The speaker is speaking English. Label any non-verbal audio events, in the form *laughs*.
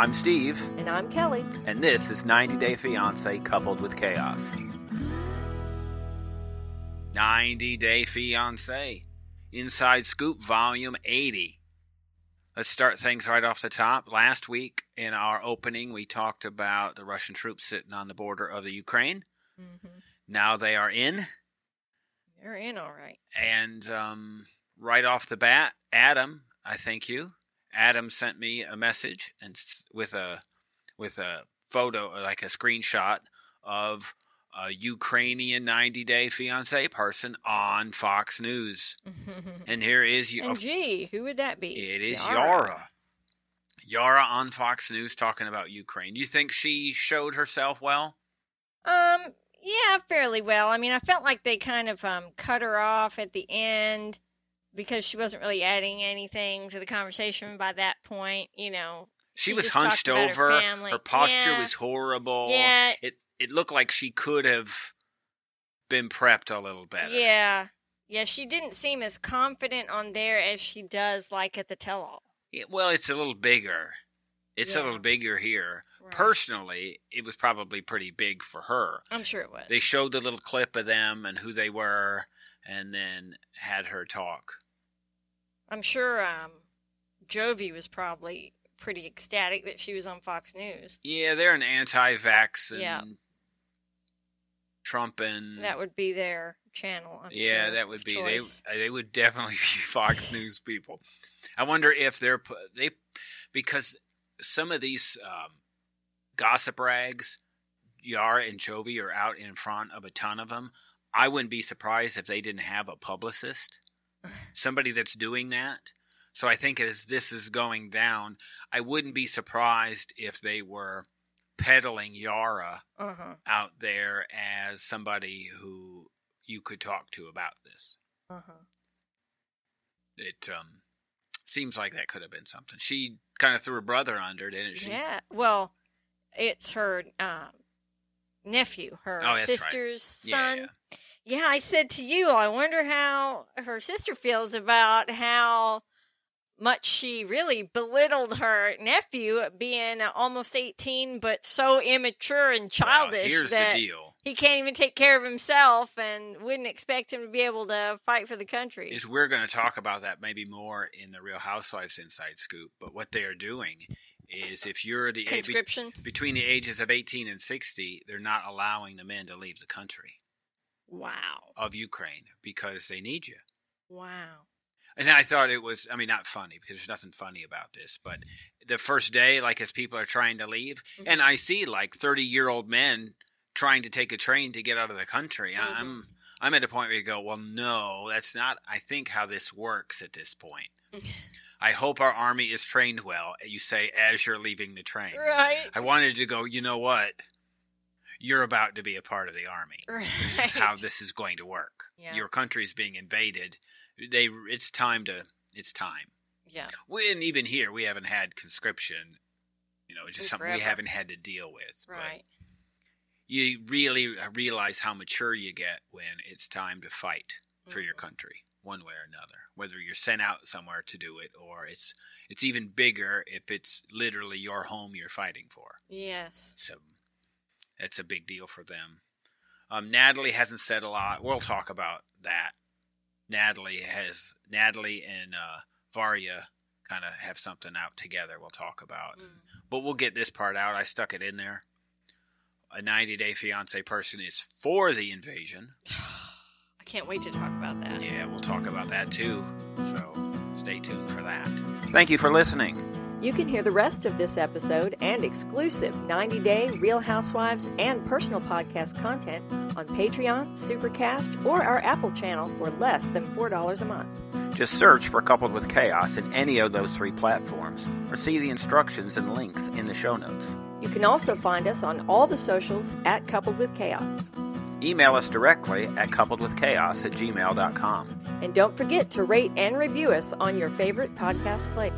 I'm Steve, And I'm Kelly. and this is 90 Day Fiance coupled with chaos. 90 Day Fiance, Inside Scoop, Volume 80. Let's start things right off the top. Last week in our opening, we talked about the Russian troops sitting on the border of the Ukraine. Mm-hmm. Now they are in, They're in all right. and um, right off the bat, Adam, I thank you. Adam sent me a message and with a with a photo, like a screenshot of a Ukrainian 90 day fiance person on Fox News. *laughs* And here is you. and gee, who would that be? It is Yara. Yara. Yara on Fox News talking about Ukraine. Do you think she showed herself well? Um, yeah, fairly well. I mean, I felt like they kind of um cut her off at the end because she wasn't really adding anything to the conversation by that point. You know. She, She was hunched over. her family. posture Yeah. was horrible. Yeah. It it looked like she could have been prepped a little better. Yeah. Yeah, she didn't seem as confident on there as she does like at the tell-all. It- well, it's a little bigger. It's a little bigger here. Right. Personally, it was probably pretty big for her. I'm sure it was. They showed the little clip of them and who they were, and then had her talk. I'm sure um, Jovi was probably pretty ecstatic that she was on Fox News. Yeah, they're an anti-vax and Yeah. Trump and That would be their channel. I'm yeah, sure, that would be they. choice. They would definitely be *laughs* Fox News people. I wonder if they're they because some of these um, gossip rags, Yara and Jovi are out in front of a ton of them. I wouldn't be surprised if they didn't have a publicist, *sighs* somebody that's doing that. So I think as this is going down, I wouldn't be surprised if they were peddling Yara Uh-huh. out there as somebody who you could talk to about this. Uh-huh. It um, seems like that could have been something. She kind of threw her brother under, didn't she? Yeah. Well, it's her um, nephew, her Oh, that's right. sister's Yeah, son. yeah. Yeah, I said to you, I wonder how her sister feels about how much she really belittled her nephew being almost 18 but so immature and childish here's that the deal: he can't even take care of himself and wouldn't expect him to be able to fight for the country. is we're going to talk about that maybe more in the Real Housewives Inside Scoop. But what they are doing is, if you're the a- be- Conscription. between the ages of 18 and 60, they're not allowing the men to leave the country Wow. of Ukraine because they need you. Wow. And I thought it was, I mean, not funny because there's nothing funny about this, but the first day, like as people are trying to leave, mm-hmm. and I see like 30 year old men trying to take a train to get out of the country. I- mm-hmm. I'm, I'm at a point where you go, well, no, that's not, I think, how this works at this point. *laughs* I hope our army is trained well, you say, as you're leaving the train. Right. I wanted to go, you know what? You're about to be a part of the army. Right. *laughs* This is how this is going to work. Yeah. Your country's being invaded. They, it's time to, it's time. yeah. We, and even here, we haven't had conscription. You know, it's just In something we haven't had to deal with. But Right. you really realize how mature you get when it's time to fight for your Mhm. country, one way or another. Whether you're sent out somewhere to do it, or it's it's even bigger if it's literally your home you're fighting for. Yes. So that's a big deal for them. Um, Natalie hasn't said a lot. We'll talk about that. Natalie has Natalie and uh, Varya kind of have something out together. We'll talk about, Mm. but we'll get this part out. I stuck it in there. A 90 day fiance person is for the invasion. *sighs* *sighs* *sighs* I can't wait to talk about that. Yeah, we'll talk about that too. So stay tuned for that. Thank you for listening. You can hear the rest of this episode and exclusive 90 day Real Housewives and personal podcast content on Patreon, Supercast, or our Apple channel for less than $4 a month. Just search for Coupled with Chaos in any of those three platforms, or see the instructions and links in the show notes. You can also find us on all the socials at Coupled with Chaos. Email us directly at coupledwithchaos at gmail.com. And don't forget to rate and review us on your favorite podcast play.